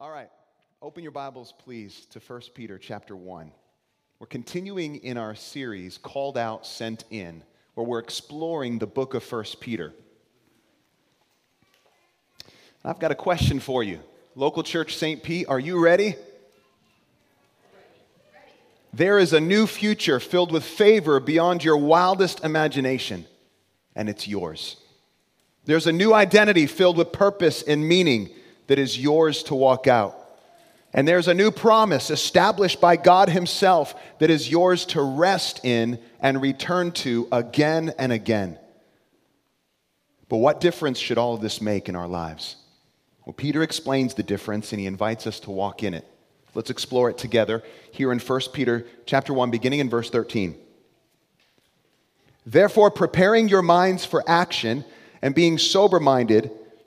All right. Open your Bibles, please, to 1 Peter chapter 1. We're continuing in our series, Called Out, Sent In, where we're exploring the book of 1 Peter. I've got a question for you. Local church St. Pete, are you ready? There is a new future filled with favor beyond your wildest imagination, and it's yours. There's a new identity filled with purpose and meaning that is yours to walk out. And there's a new promise established by God Himself that is yours to rest in and return to again and again. But what difference should all of this make in our lives? Well, Peter explains the difference and he invites us to walk in it. Let's explore it together here in 1 Peter chapter 1 beginning in verse 13. Therefore, preparing your minds for action and being sober-minded,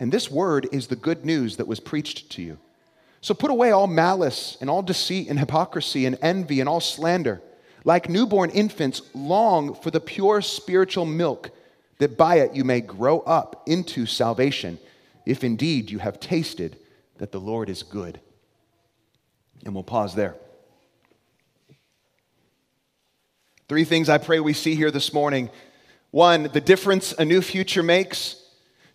And this word is the good news that was preached to you. So put away all malice and all deceit and hypocrisy and envy and all slander. Like newborn infants, long for the pure spiritual milk, that by it you may grow up into salvation, if indeed you have tasted that the Lord is good. And we'll pause there. Three things I pray we see here this morning. One, the difference a new future makes.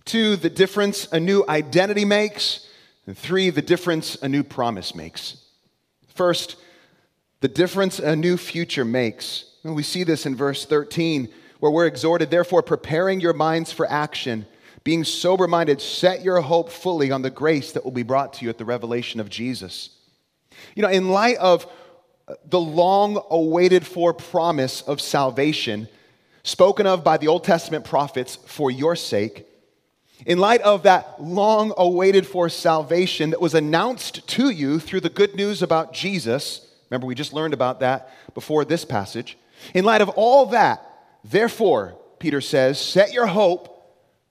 Two, the difference a new identity makes. And three, the difference a new promise makes. First, the difference a new future makes. And we see this in verse 13, where we're exhorted, therefore, preparing your minds for action, being sober minded, set your hope fully on the grace that will be brought to you at the revelation of Jesus. You know, in light of uh, the long awaited for promise of salvation spoken of by the Old Testament prophets for your sake, in light of that long awaited for salvation that was announced to you through the good news about Jesus, remember we just learned about that before this passage. In light of all that, therefore, Peter says, set your hope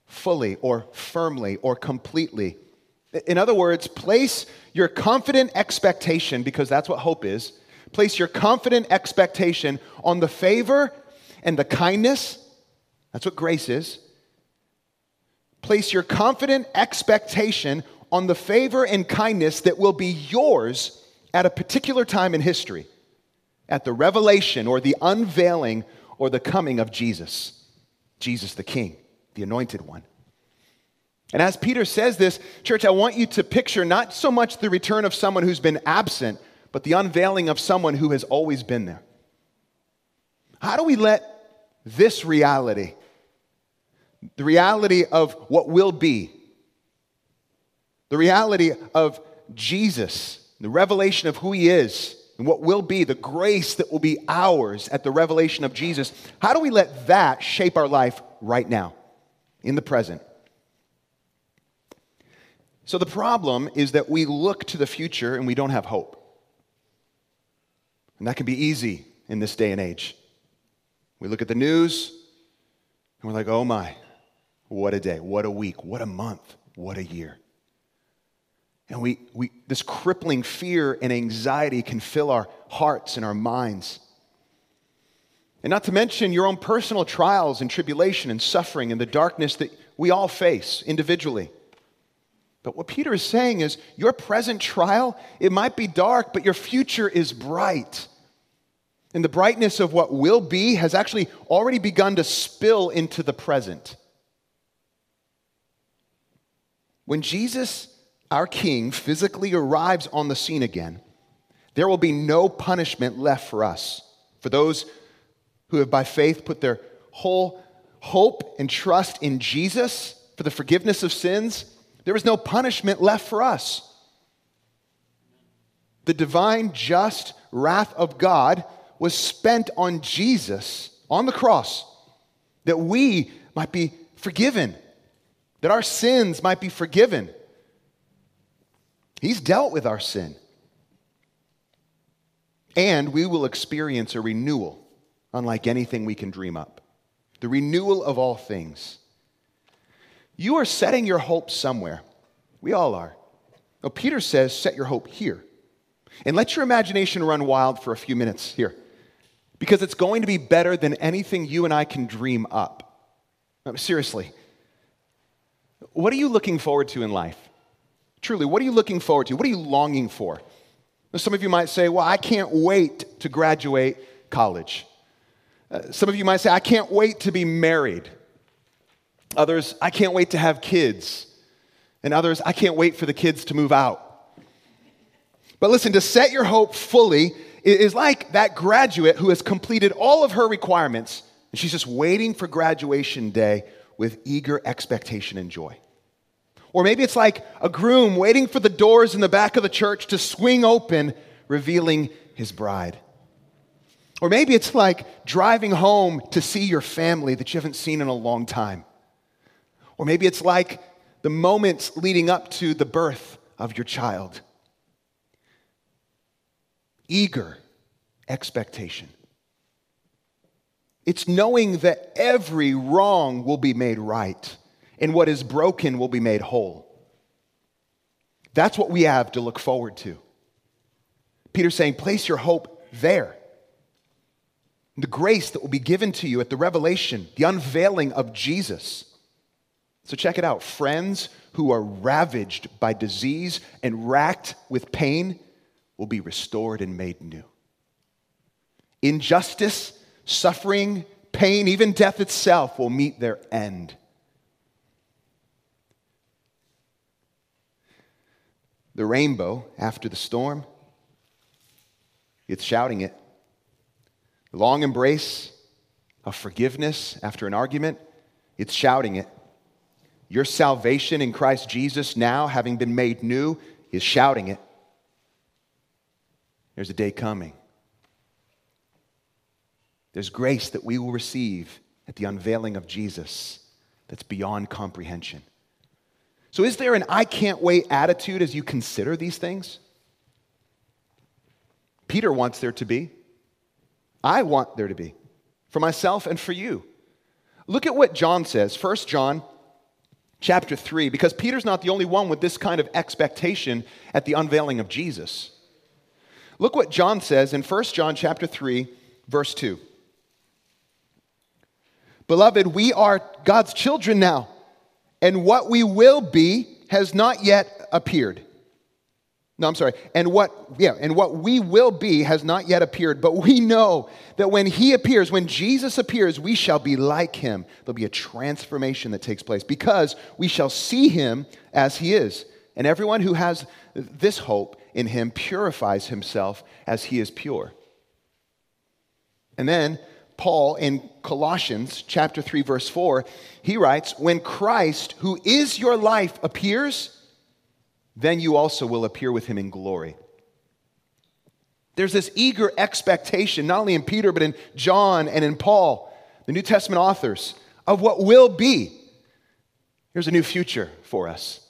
fully or firmly or completely. In other words, place your confident expectation, because that's what hope is, place your confident expectation on the favor and the kindness, that's what grace is, Place your confident expectation on the favor and kindness that will be yours at a particular time in history, at the revelation or the unveiling or the coming of Jesus, Jesus the King, the anointed one. And as Peter says this, church, I want you to picture not so much the return of someone who's been absent, but the unveiling of someone who has always been there. How do we let this reality the reality of what will be, the reality of Jesus, the revelation of who he is, and what will be, the grace that will be ours at the revelation of Jesus. How do we let that shape our life right now, in the present? So the problem is that we look to the future and we don't have hope. And that can be easy in this day and age. We look at the news and we're like, oh my, what a day, what a week, what a month, what a year. And we, we, this crippling fear and anxiety can fill our hearts and our minds. And not to mention your own personal trials and tribulation and suffering and the darkness that we all face individually. But what Peter is saying is your present trial, it might be dark, but your future is bright. And the brightness of what will be has actually already begun to spill into the present. When Jesus, our King, physically arrives on the scene again, there will be no punishment left for us, for those who have by faith put their whole hope and trust in Jesus for the forgiveness of sins. There is no punishment left for us. The divine, just wrath of God was spent on Jesus on the cross that we might be forgiven, that our sins might be forgiven. He's dealt with our sin. And we will experience a renewal unlike anything we can dream up. The renewal of all things. You are setting your hope somewhere. We all are. Well, Peter says, set your hope here. And let your imagination run wild for a few minutes here because it's going to be better than anything you and I can dream up. Um, seriously, what are you looking forward to in life? Truly, what are you looking forward to? What are you longing for? Some of you might say, Well, I can't wait to graduate college. Uh, some of you might say, I can't wait to be married. Others, I can't wait to have kids. And others, I can't wait for the kids to move out. But listen, to set your hope fully is like that graduate who has completed all of her requirements and she's just waiting for graduation day with eager expectation and joy. Or maybe it's like a groom waiting for the doors in the back of the church to swing open, revealing his bride. Or maybe it's like driving home to see your family that you haven't seen in a long time. Or maybe it's like the moments leading up to the birth of your child eager expectation. It's knowing that every wrong will be made right and what is broken will be made whole. That's what we have to look forward to. Peter's saying, place your hope there. The grace that will be given to you at the revelation, the unveiling of Jesus. So check it out. Friends who are ravaged by disease and racked with pain will be restored and made new. Injustice, suffering, pain, even death itself will meet their end. The rainbow after the storm, it's shouting it. The long embrace of forgiveness after an argument, it's shouting it. Your salvation in Christ Jesus now, having been made new, is shouting it. There's a day coming. There's grace that we will receive at the unveiling of Jesus that's beyond comprehension. So, is there an I can't wait attitude as you consider these things? Peter wants there to be. I want there to be for myself and for you. Look at what John says, 1 John chapter 3, because Peter's not the only one with this kind of expectation at the unveiling of Jesus. Look what John says in 1 John chapter 3, verse 2. Beloved, we are God's children now, and what we will be has not yet appeared. No, I'm sorry. And what, yeah, and what we will be has not yet appeared, but we know that when he appears, when Jesus appears, we shall be like him. There'll be a transformation that takes place because we shall see him as he is. And everyone who has this hope in him purifies himself as he is pure. And then Paul in Colossians chapter 3 verse 4, he writes, "When Christ, who is your life, appears, then you also will appear with him in glory." There's this eager expectation not only in Peter but in John and in Paul, the New Testament authors, of what will be. Here's a new future for us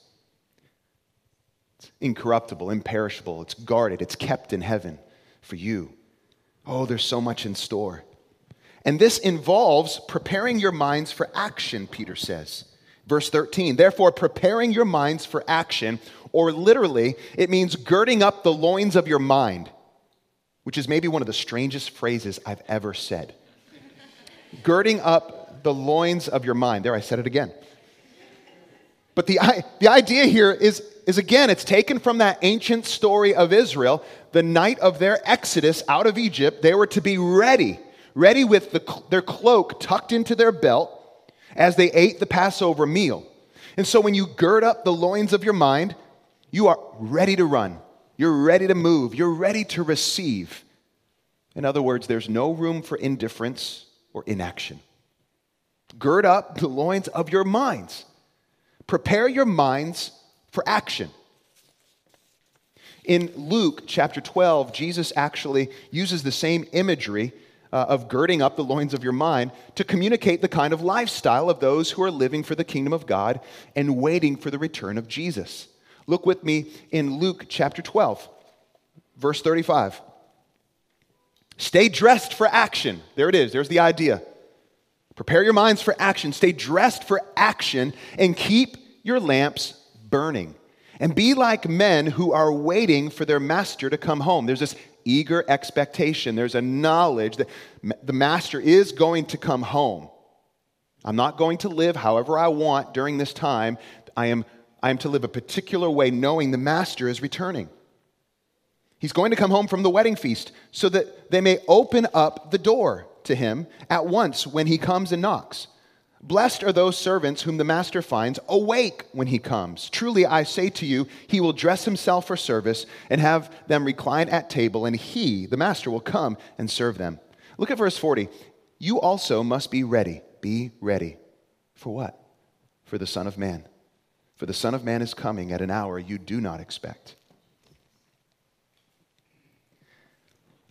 It's incorruptible, imperishable, it's guarded, it's kept in heaven for you. Oh, there's so much in store. And this involves preparing your minds for action, Peter says. Verse 13, therefore, preparing your minds for action, or literally, it means girding up the loins of your mind, which is maybe one of the strangest phrases I've ever said. girding up the loins of your mind. There, I said it again. But the, the idea here is, is again, it's taken from that ancient story of Israel. The night of their exodus out of Egypt, they were to be ready, ready with the, their cloak tucked into their belt as they ate the Passover meal. And so when you gird up the loins of your mind, you are ready to run. You're ready to move. You're ready to receive. In other words, there's no room for indifference or inaction. Gird up the loins of your minds. Prepare your minds for action. In Luke chapter 12, Jesus actually uses the same imagery uh, of girding up the loins of your mind to communicate the kind of lifestyle of those who are living for the kingdom of God and waiting for the return of Jesus. Look with me in Luke chapter 12, verse 35. Stay dressed for action. There it is, there's the idea. Prepare your minds for action. Stay dressed for action and keep your lamps burning. And be like men who are waiting for their master to come home. There's this eager expectation. There's a knowledge that the master is going to come home. I'm not going to live however I want during this time. I am, I am to live a particular way, knowing the master is returning. He's going to come home from the wedding feast so that they may open up the door to him at once when he comes and knocks. Blessed are those servants whom the master finds awake when he comes. Truly, I say to you, he will dress himself for service and have them recline at table, and he, the master, will come and serve them. Look at verse 40. You also must be ready. Be ready. For what? For the Son of Man. For the Son of Man is coming at an hour you do not expect.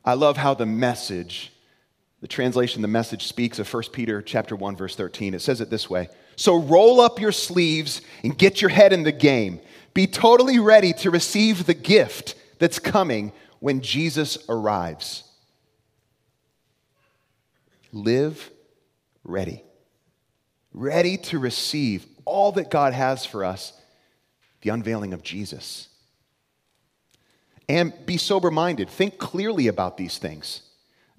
I love how the message, the translation, the message speaks of 1 Peter chapter 1, verse 13. It says it this way. So roll up your sleeves and get your head in the game. Be totally ready to receive the gift that's coming when Jesus arrives. Live ready. Ready to receive all that God has for us, the unveiling of Jesus and be sober minded. Think clearly about these things.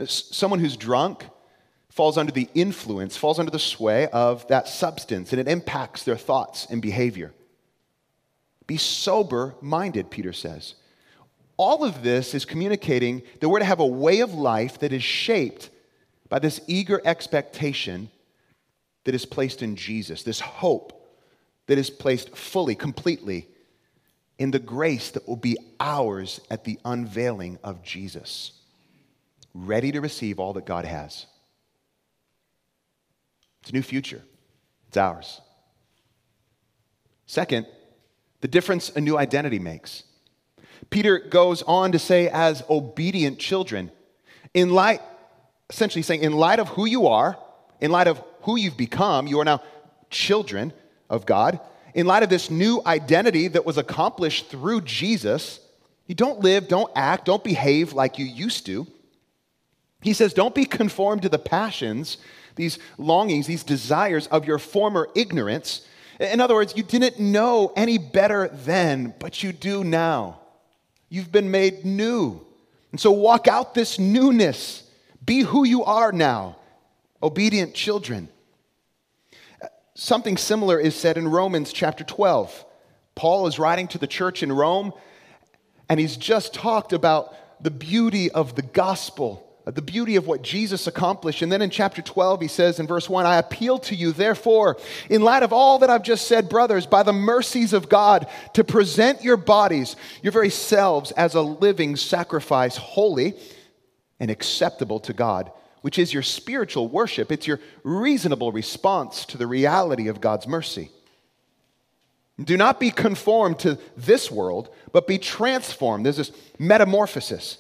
Someone who's drunk falls under the influence, falls under the sway of that substance, and it impacts their thoughts and behavior. Be sober minded, Peter says. All of this is communicating that we're to have a way of life that is shaped by this eager expectation that is placed in Jesus, this hope that is placed fully, completely in the grace that will be ours at the unveiling of Jesus, ready to receive all that God has. It's a new future, it's ours. Second, the difference a new identity makes. Peter goes on to say, as obedient children, in light, essentially saying, in light of who you are, in light of who you've become, you are now children of God in light of this new identity that was accomplished through Jesus, you don't live, don't act, don't behave like you used to. He says, don't be conformed to the passions, these longings, these desires of your former ignorance. In other words, you didn't know any better then, but you do now. You've been made new. And so walk out this newness. Be who you are now, obedient children. Something similar is said in Romans chapter 12. Paul is writing to the church in Rome, and he's just talked about the beauty of the gospel, Uh, the beauty of what Jesus accomplished. And then in chapter 12, he says in verse 1 I appeal to you, therefore, in light of all that I've just said, brothers, by the mercies of God, to present your bodies, your very selves, as a living sacrifice, holy and acceptable to God which is your spiritual worship. It's your reasonable response to the reality of God's mercy. Do not be conformed to this world, but be transformed. There's this metamorphosis.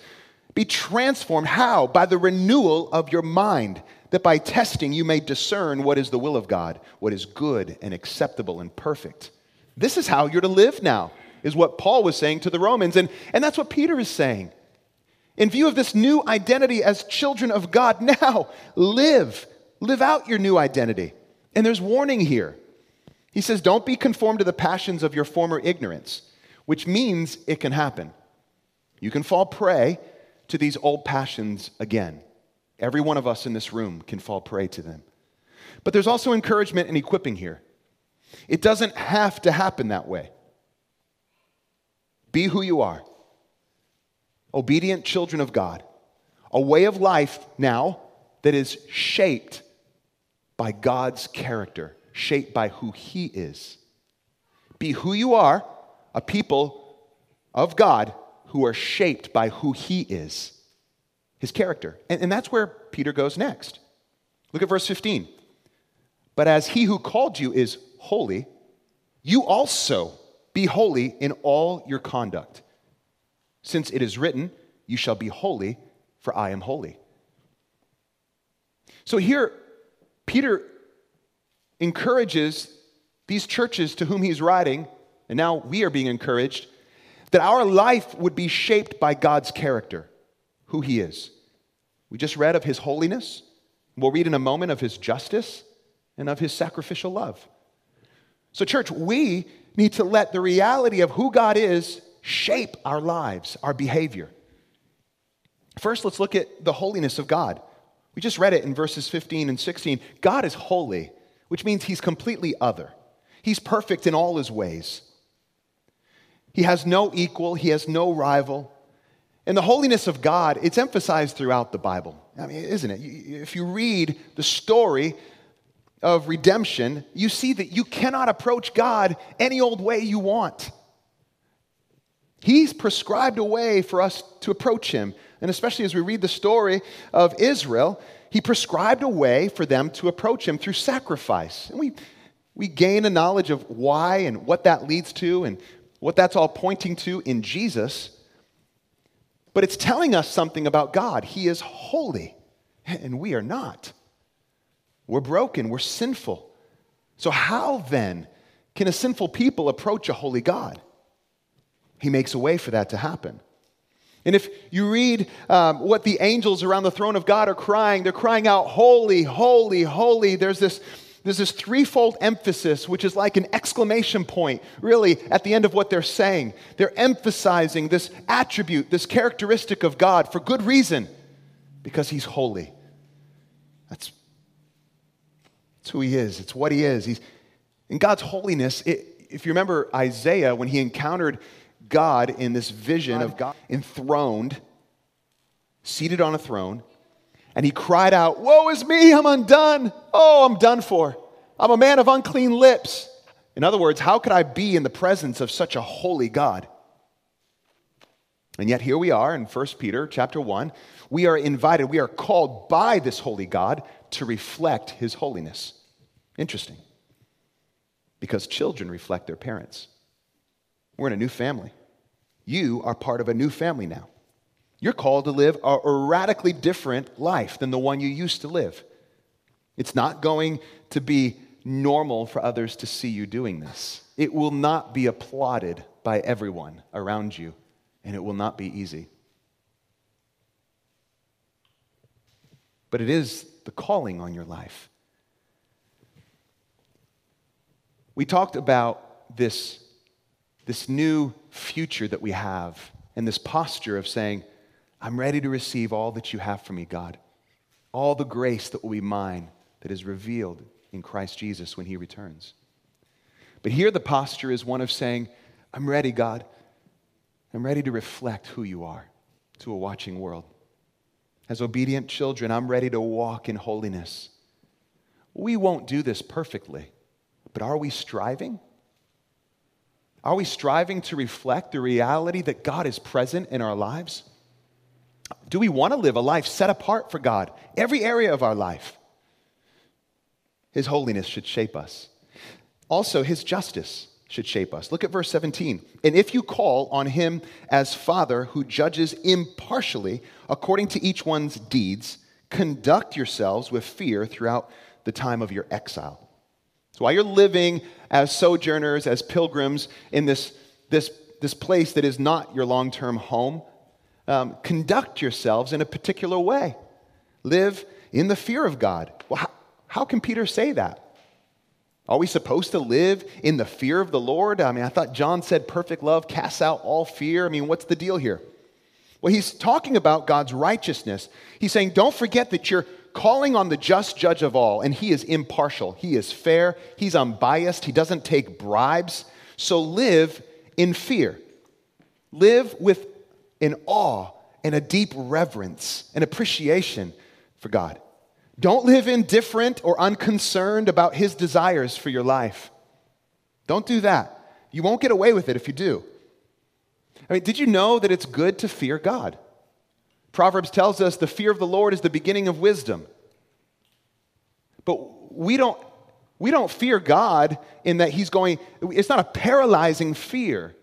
Be transformed. How? By the renewal of your mind, that by testing you may discern what is the will of God, what is good and acceptable and perfect. This is how you're to live now, is what Paul was saying to the Romans. And, and that's what Peter is saying. In view of this new identity as children of God, now live. Live out your new identity. And there's warning here. He says, Don't be conformed to the passions of your former ignorance, which means it can happen. You can fall prey to these old passions again. Every one of us in this room can fall prey to them. But there's also encouragement and equipping here. It doesn't have to happen that way. Be who you are obedient children of God, a way of life now that is shaped by God's character, shaped by who He is. Be who you are, a people of God who are shaped by who He is, His character. And, and that's where Peter goes next. Look at verse 15. But as He who called you is holy, you also be holy in all your conduct. Since it is written, You shall be holy, for I am holy. So here, Peter encourages these churches to whom he's writing, and now we are being encouraged, that our life would be shaped by God's character, who he is. We just read of his holiness. We'll read in a moment of his justice and of his sacrificial love. So, church, we need to let the reality of who God is shape our lives, our behavior. First, let's look at the holiness of God. We just read it in verses 15 and 16. God is holy, which means he's completely other. He's perfect in all his ways. He has no equal, he has no rival. And the holiness of God, it's emphasized throughout the Bible. I mean, isn't it? If you read the story of redemption, you see that you cannot approach God any old way you want. He's prescribed a way for us to approach Him. And especially as we read the story of Israel, He prescribed a way for them to approach Him through sacrifice. And we, we gain a knowledge of why and what that leads to and what that's all pointing to in Jesus. But it's telling us something about God. He is holy, and we are not. We're broken, we're sinful. So, how then can a sinful people approach a holy God? He makes a way for that to happen. And if you read um, what the angels around the throne of God are crying, they're crying out, Holy, holy, holy. There's this, there's this threefold emphasis, which is like an exclamation point, really, at the end of what they're saying. They're emphasizing this attribute, this characteristic of God for good reason, because He's holy. That's it's who he is, it's what he is. He's, in God's holiness, it, if you remember Isaiah, when he encountered God in this vision of God enthroned, seated on a throne, and he cried out, Woe is me, I'm undone. Oh, I'm done for. I'm a man of unclean lips. In other words, how could I be in the presence of such a holy God? And yet here we are in 1 Peter chapter 1. We are invited, we are called by this holy God to reflect his holiness. Interesting. Because children reflect their parents. We're in a new family. You are part of a new family now. You're called to live a, radically different life than the one you used to live. It's not going to be normal for others to see you doing this. It will not be applauded by everyone around you, and it will not be easy. But it is the calling on your life. We talked about this, this new future that we have and this posture of saying, I'm ready to receive all that you have for me, God. All the grace that will be mine that is revealed in Christ Jesus when he returns. But here the posture is one of saying, I'm ready, God. I'm ready to reflect who you are to a watching world. As obedient children, I'm ready to walk in holiness. We won't do this perfectly. But are we striving? Are we striving to reflect the reality that God is present in our lives? Do we want to live a life set apart for God? Every area of our life. His holiness should shape us. Also, His justice should shape us. Look at verse 17. And if you call on Him as Father who judges impartially according to each one's deeds, conduct yourselves with fear throughout the time of your exile. So while you're living as sojourners, as pilgrims in this, this, this place that is not your long term home, um, conduct yourselves in a particular way. Live in the fear of God. Well, how, how can Peter say that? Are we supposed to live in the fear of the Lord? I mean, I thought John said perfect love casts out all fear. I mean, what's the deal here? Well, he's talking about God's righteousness. He's saying, don't forget that you're calling on the just judge of all, and he is impartial, he is fair, he's unbiased, he doesn't take bribes. So live in fear. Live with an awe and a deep reverence and appreciation for God. Don't live indifferent or unconcerned about his desires for your life. Don't do that. You won't get away with it if you do. I mean, did you know that it's good to fear God? Proverbs tells us the fear of the Lord is the beginning of wisdom. But we don't, we don't fear God in that He's going, it's not a paralyzing fear.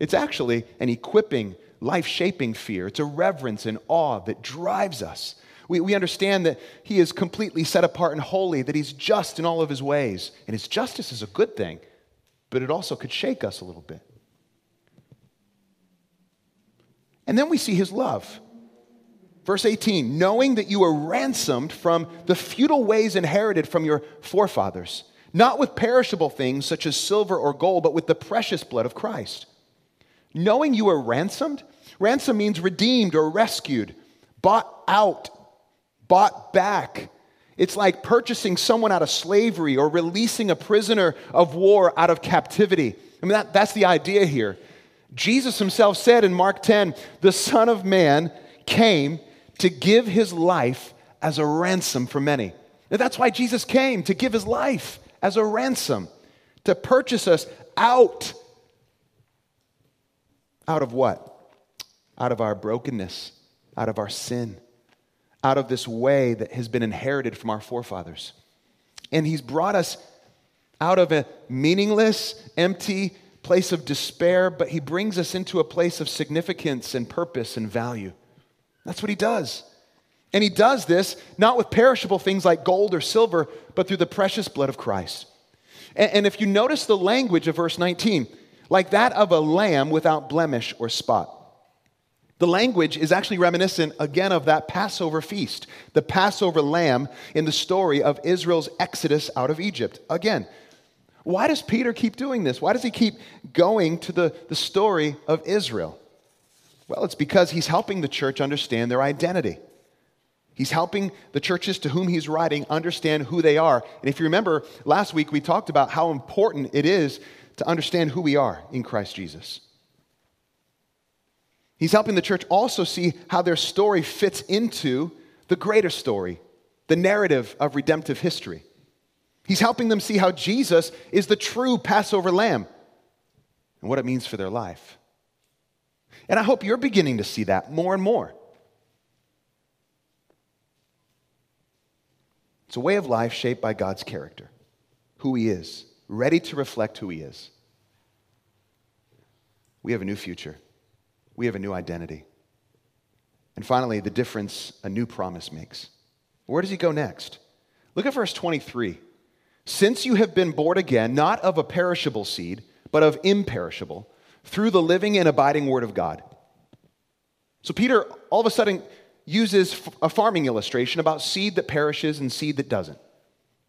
It's actually an equipping, life shaping fear. It's a reverence and awe that drives us. We, we understand that He is completely set apart and holy, that He's just in all of His ways. And His justice is a good thing, but it also could shake us a little bit. And then we see His love. Verse 18, knowing that you were ransomed from the futile ways inherited from your forefathers, not with perishable things such as silver or gold, but with the precious blood of Christ. Knowing you were ransomed, ransom means redeemed or rescued, bought out, bought back. It's like purchasing someone out of slavery or releasing a prisoner of war out of captivity. I mean, that, that's the idea here. Jesus himself said in Mark 10, the Son of Man came to give his life as a ransom for many. And that's why Jesus came to give his life as a ransom, to purchase us out. Out of what? Out of our brokenness, out of our sin, out of this way that has been inherited from our forefathers. And he's brought us out of a meaningless, empty place of despair, but he brings us into a place of significance and purpose and value. That's what he does. And he does this not with perishable things like gold or silver, but through the precious blood of Christ. And, if you notice the language of verse 19, like that of a lamb without blemish or spot. The language is actually reminiscent again of that Passover feast, the Passover lamb in the story of Israel's exodus out of Egypt. Again, why does Peter keep doing this? Why does he keep going to the, the story of Israel? Well, it's because he's helping the church understand their identity. He's helping the churches to whom he's writing understand who they are. And if you remember, last week we talked about how important it is to understand who we are in Christ Jesus. He's helping the church also see how their story fits into the greater story, the narrative of redemptive history. He's helping them see how Jesus is the true Passover lamb and what it means for their life. And I hope you're beginning to see that more and more. It's a way of life shaped by God's character, who He is, ready to reflect who He is. We have a new future, we have a new identity. And finally, the difference a new promise makes. Where does He go next? Look at verse 23. Since you have been born again, not of a perishable seed, but of imperishable through the living and abiding Word of God. So Peter all of a sudden uses a farming illustration about seed that perishes and seed that doesn't.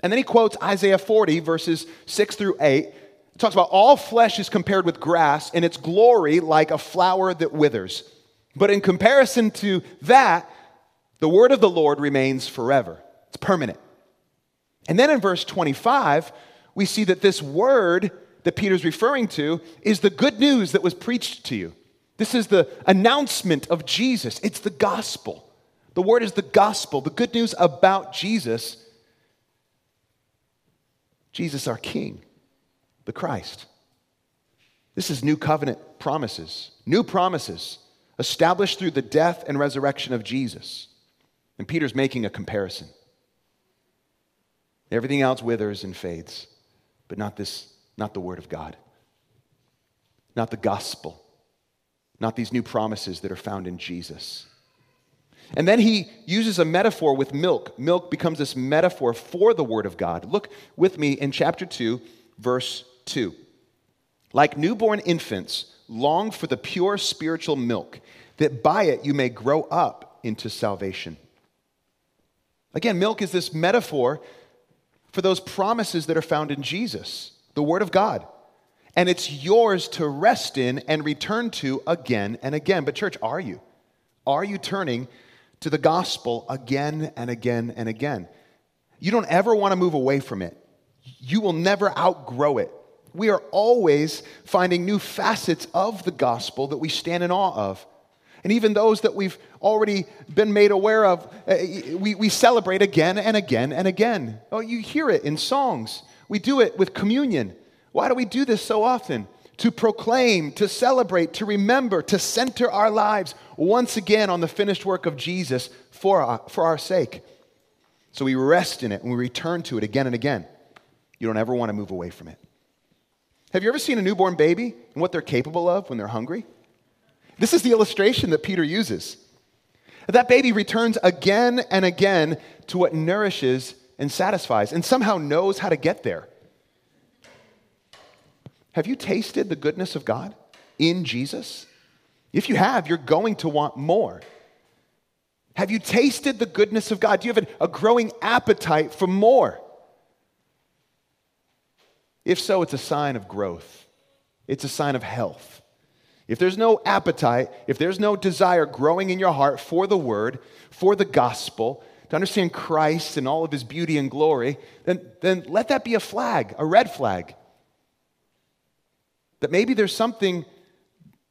And then he quotes Isaiah 40, verses 6 through 8. It talks about all flesh is compared with grass and its glory like a flower that withers. But in comparison to that, the word of the Lord remains forever. It's permanent. And then in verse 25, we see that this word that Peter's referring to is the good news that was preached to you. This is the announcement of Jesus. It's the gospel. The word is the gospel, the good news about Jesus. Jesus, our King, the Christ. This is new covenant promises, new promises established through the death and resurrection of Jesus. And Peter's making a comparison. Everything else withers and fades, but not this not the Word of God, not the gospel, not these new promises that are found in Jesus. And then he uses a metaphor with milk. Milk becomes this metaphor for the Word of God. Look with me in chapter 2, verse 2. Like newborn infants, long for the pure spiritual milk, that by it you may grow up into salvation. Again, milk is this metaphor for those promises that are found in Jesus the Word of God. And it's yours to rest in and return to again and again. But, church, are you? Are you turning to the gospel again and again and again? You don't ever want to move away from it. You will never outgrow it. We are always finding new facets of the gospel that we stand in awe of. And even those that we've already been made aware of, eh, we, we celebrate again and again and again. Oh, you hear it in songs. We do it with communion. Why do we do this so often? To proclaim, to celebrate, to remember, to center our lives once again on the finished work of Jesus for our, for our sake. So we rest in it and we return to it again and again. You don't ever want to move away from it. Have you ever seen a newborn baby and what they're capable of when they're hungry? This is the illustration that Peter uses. That baby returns again and again to what nourishes and satisfies and somehow knows how to get there. Have you tasted the goodness of God in Jesus? If you have, you're going to want more. Have you tasted the goodness of God? Do you have a growing appetite for more? If so, it's a sign of growth, it's a sign of health. If there's no appetite, if there's no desire growing in your heart for the word, for the gospel, to understand Christ and all of his beauty and glory, then, then let that be a flag, a red flag. That maybe there's something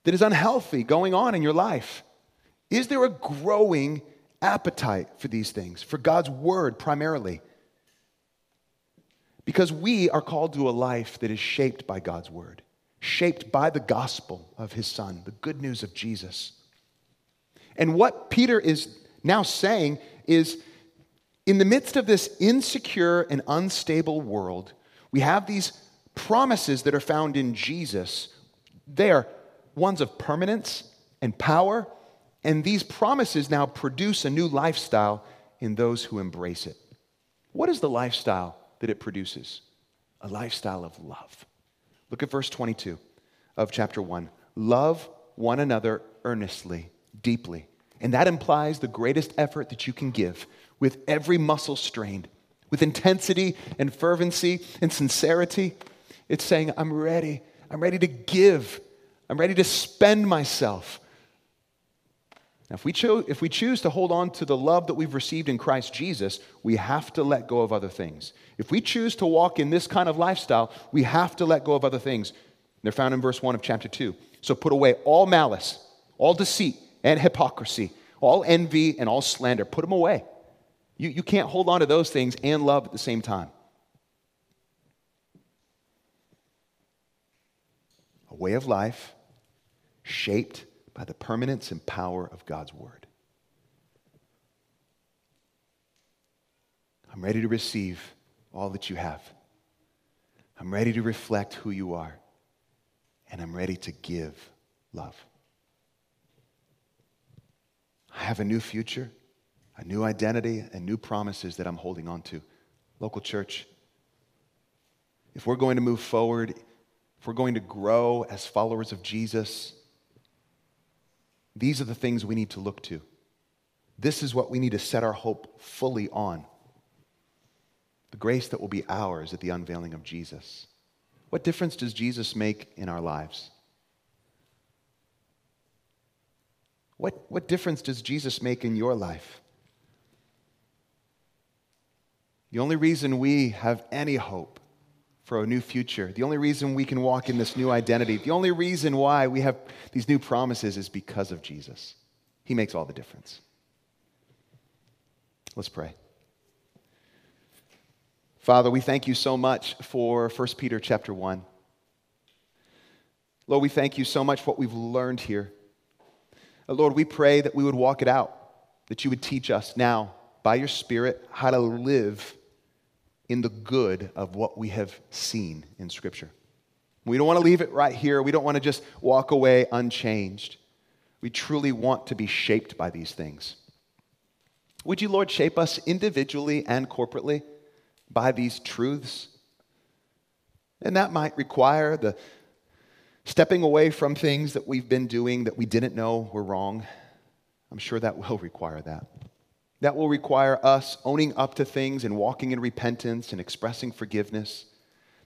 that is unhealthy going on in your life. Is there a growing appetite for these things, for God's word primarily? Because we are called to a life that is shaped by God's word, shaped by the gospel of his son, the good news of Jesus. And what Peter is now saying is in the midst of this insecure and unstable world, we have these promises that are found in Jesus. They are ones of permanence and power, and these promises now produce a new lifestyle in those who embrace it. What is the lifestyle that it produces a lifestyle of love. Look at verse 22 of chapter 1. Love one another earnestly, deeply. And that implies the greatest effort that you can give with every muscle strained, with intensity and fervency and sincerity. It's saying, I'm ready. I'm ready to give. I'm ready to spend myself. Now, if we, cho- if we choose to hold on to the love that we've received in Christ Jesus, we have to let go of other things. If we choose to walk in this kind of lifestyle, we have to let go of other things. They're found in verse 1 of chapter 2. So put away all malice, all deceit, and hypocrisy, all envy, and all slander. Put them away. You, you can't hold on to those things and love at the same time. A way of life shaped by the permanence and power of God's word. I'm ready to receive all that you have. I'm ready to reflect who you are. And I'm ready to give love. I have a new future, a new identity, and new promises that I'm holding on to. Local church, if we're going to move forward, if we're going to grow as followers of Jesus, these are the things we need to look to. This is what we need to set our hope fully on the grace that will be ours at the unveiling of Jesus. What difference does Jesus make in our lives? What, what difference does Jesus make in your life? The only reason we have any hope for a new future. The only reason we can walk in this new identity, the only reason why we have these new promises is because of Jesus. He makes all the difference. Let's pray. Father, we thank you so much for 1 Peter chapter 1. Lord, we thank you so much for what we've learned here. Uh, Lord, we pray that we would walk it out, that you would teach us now by your Spirit how to live in the good of what we have seen in Scripture. We don't want to leave it right here. We don't want to just walk away unchanged. We truly want to be shaped by these things. Would you, Lord, shape us individually and corporately by these truths? And that might require the stepping away from things that we've been doing that we didn't know were wrong. I'm sure that will require that. That will require us owning up to things and walking in repentance and expressing forgiveness.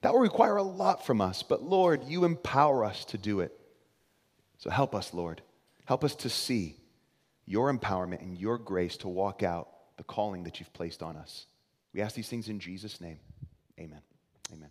That will require a lot from us, but Lord, you empower us to do it. So help us, Lord. Help us to see your empowerment and your grace to walk out the calling that you've placed on us. We ask these things in Jesus' name. Amen. Amen.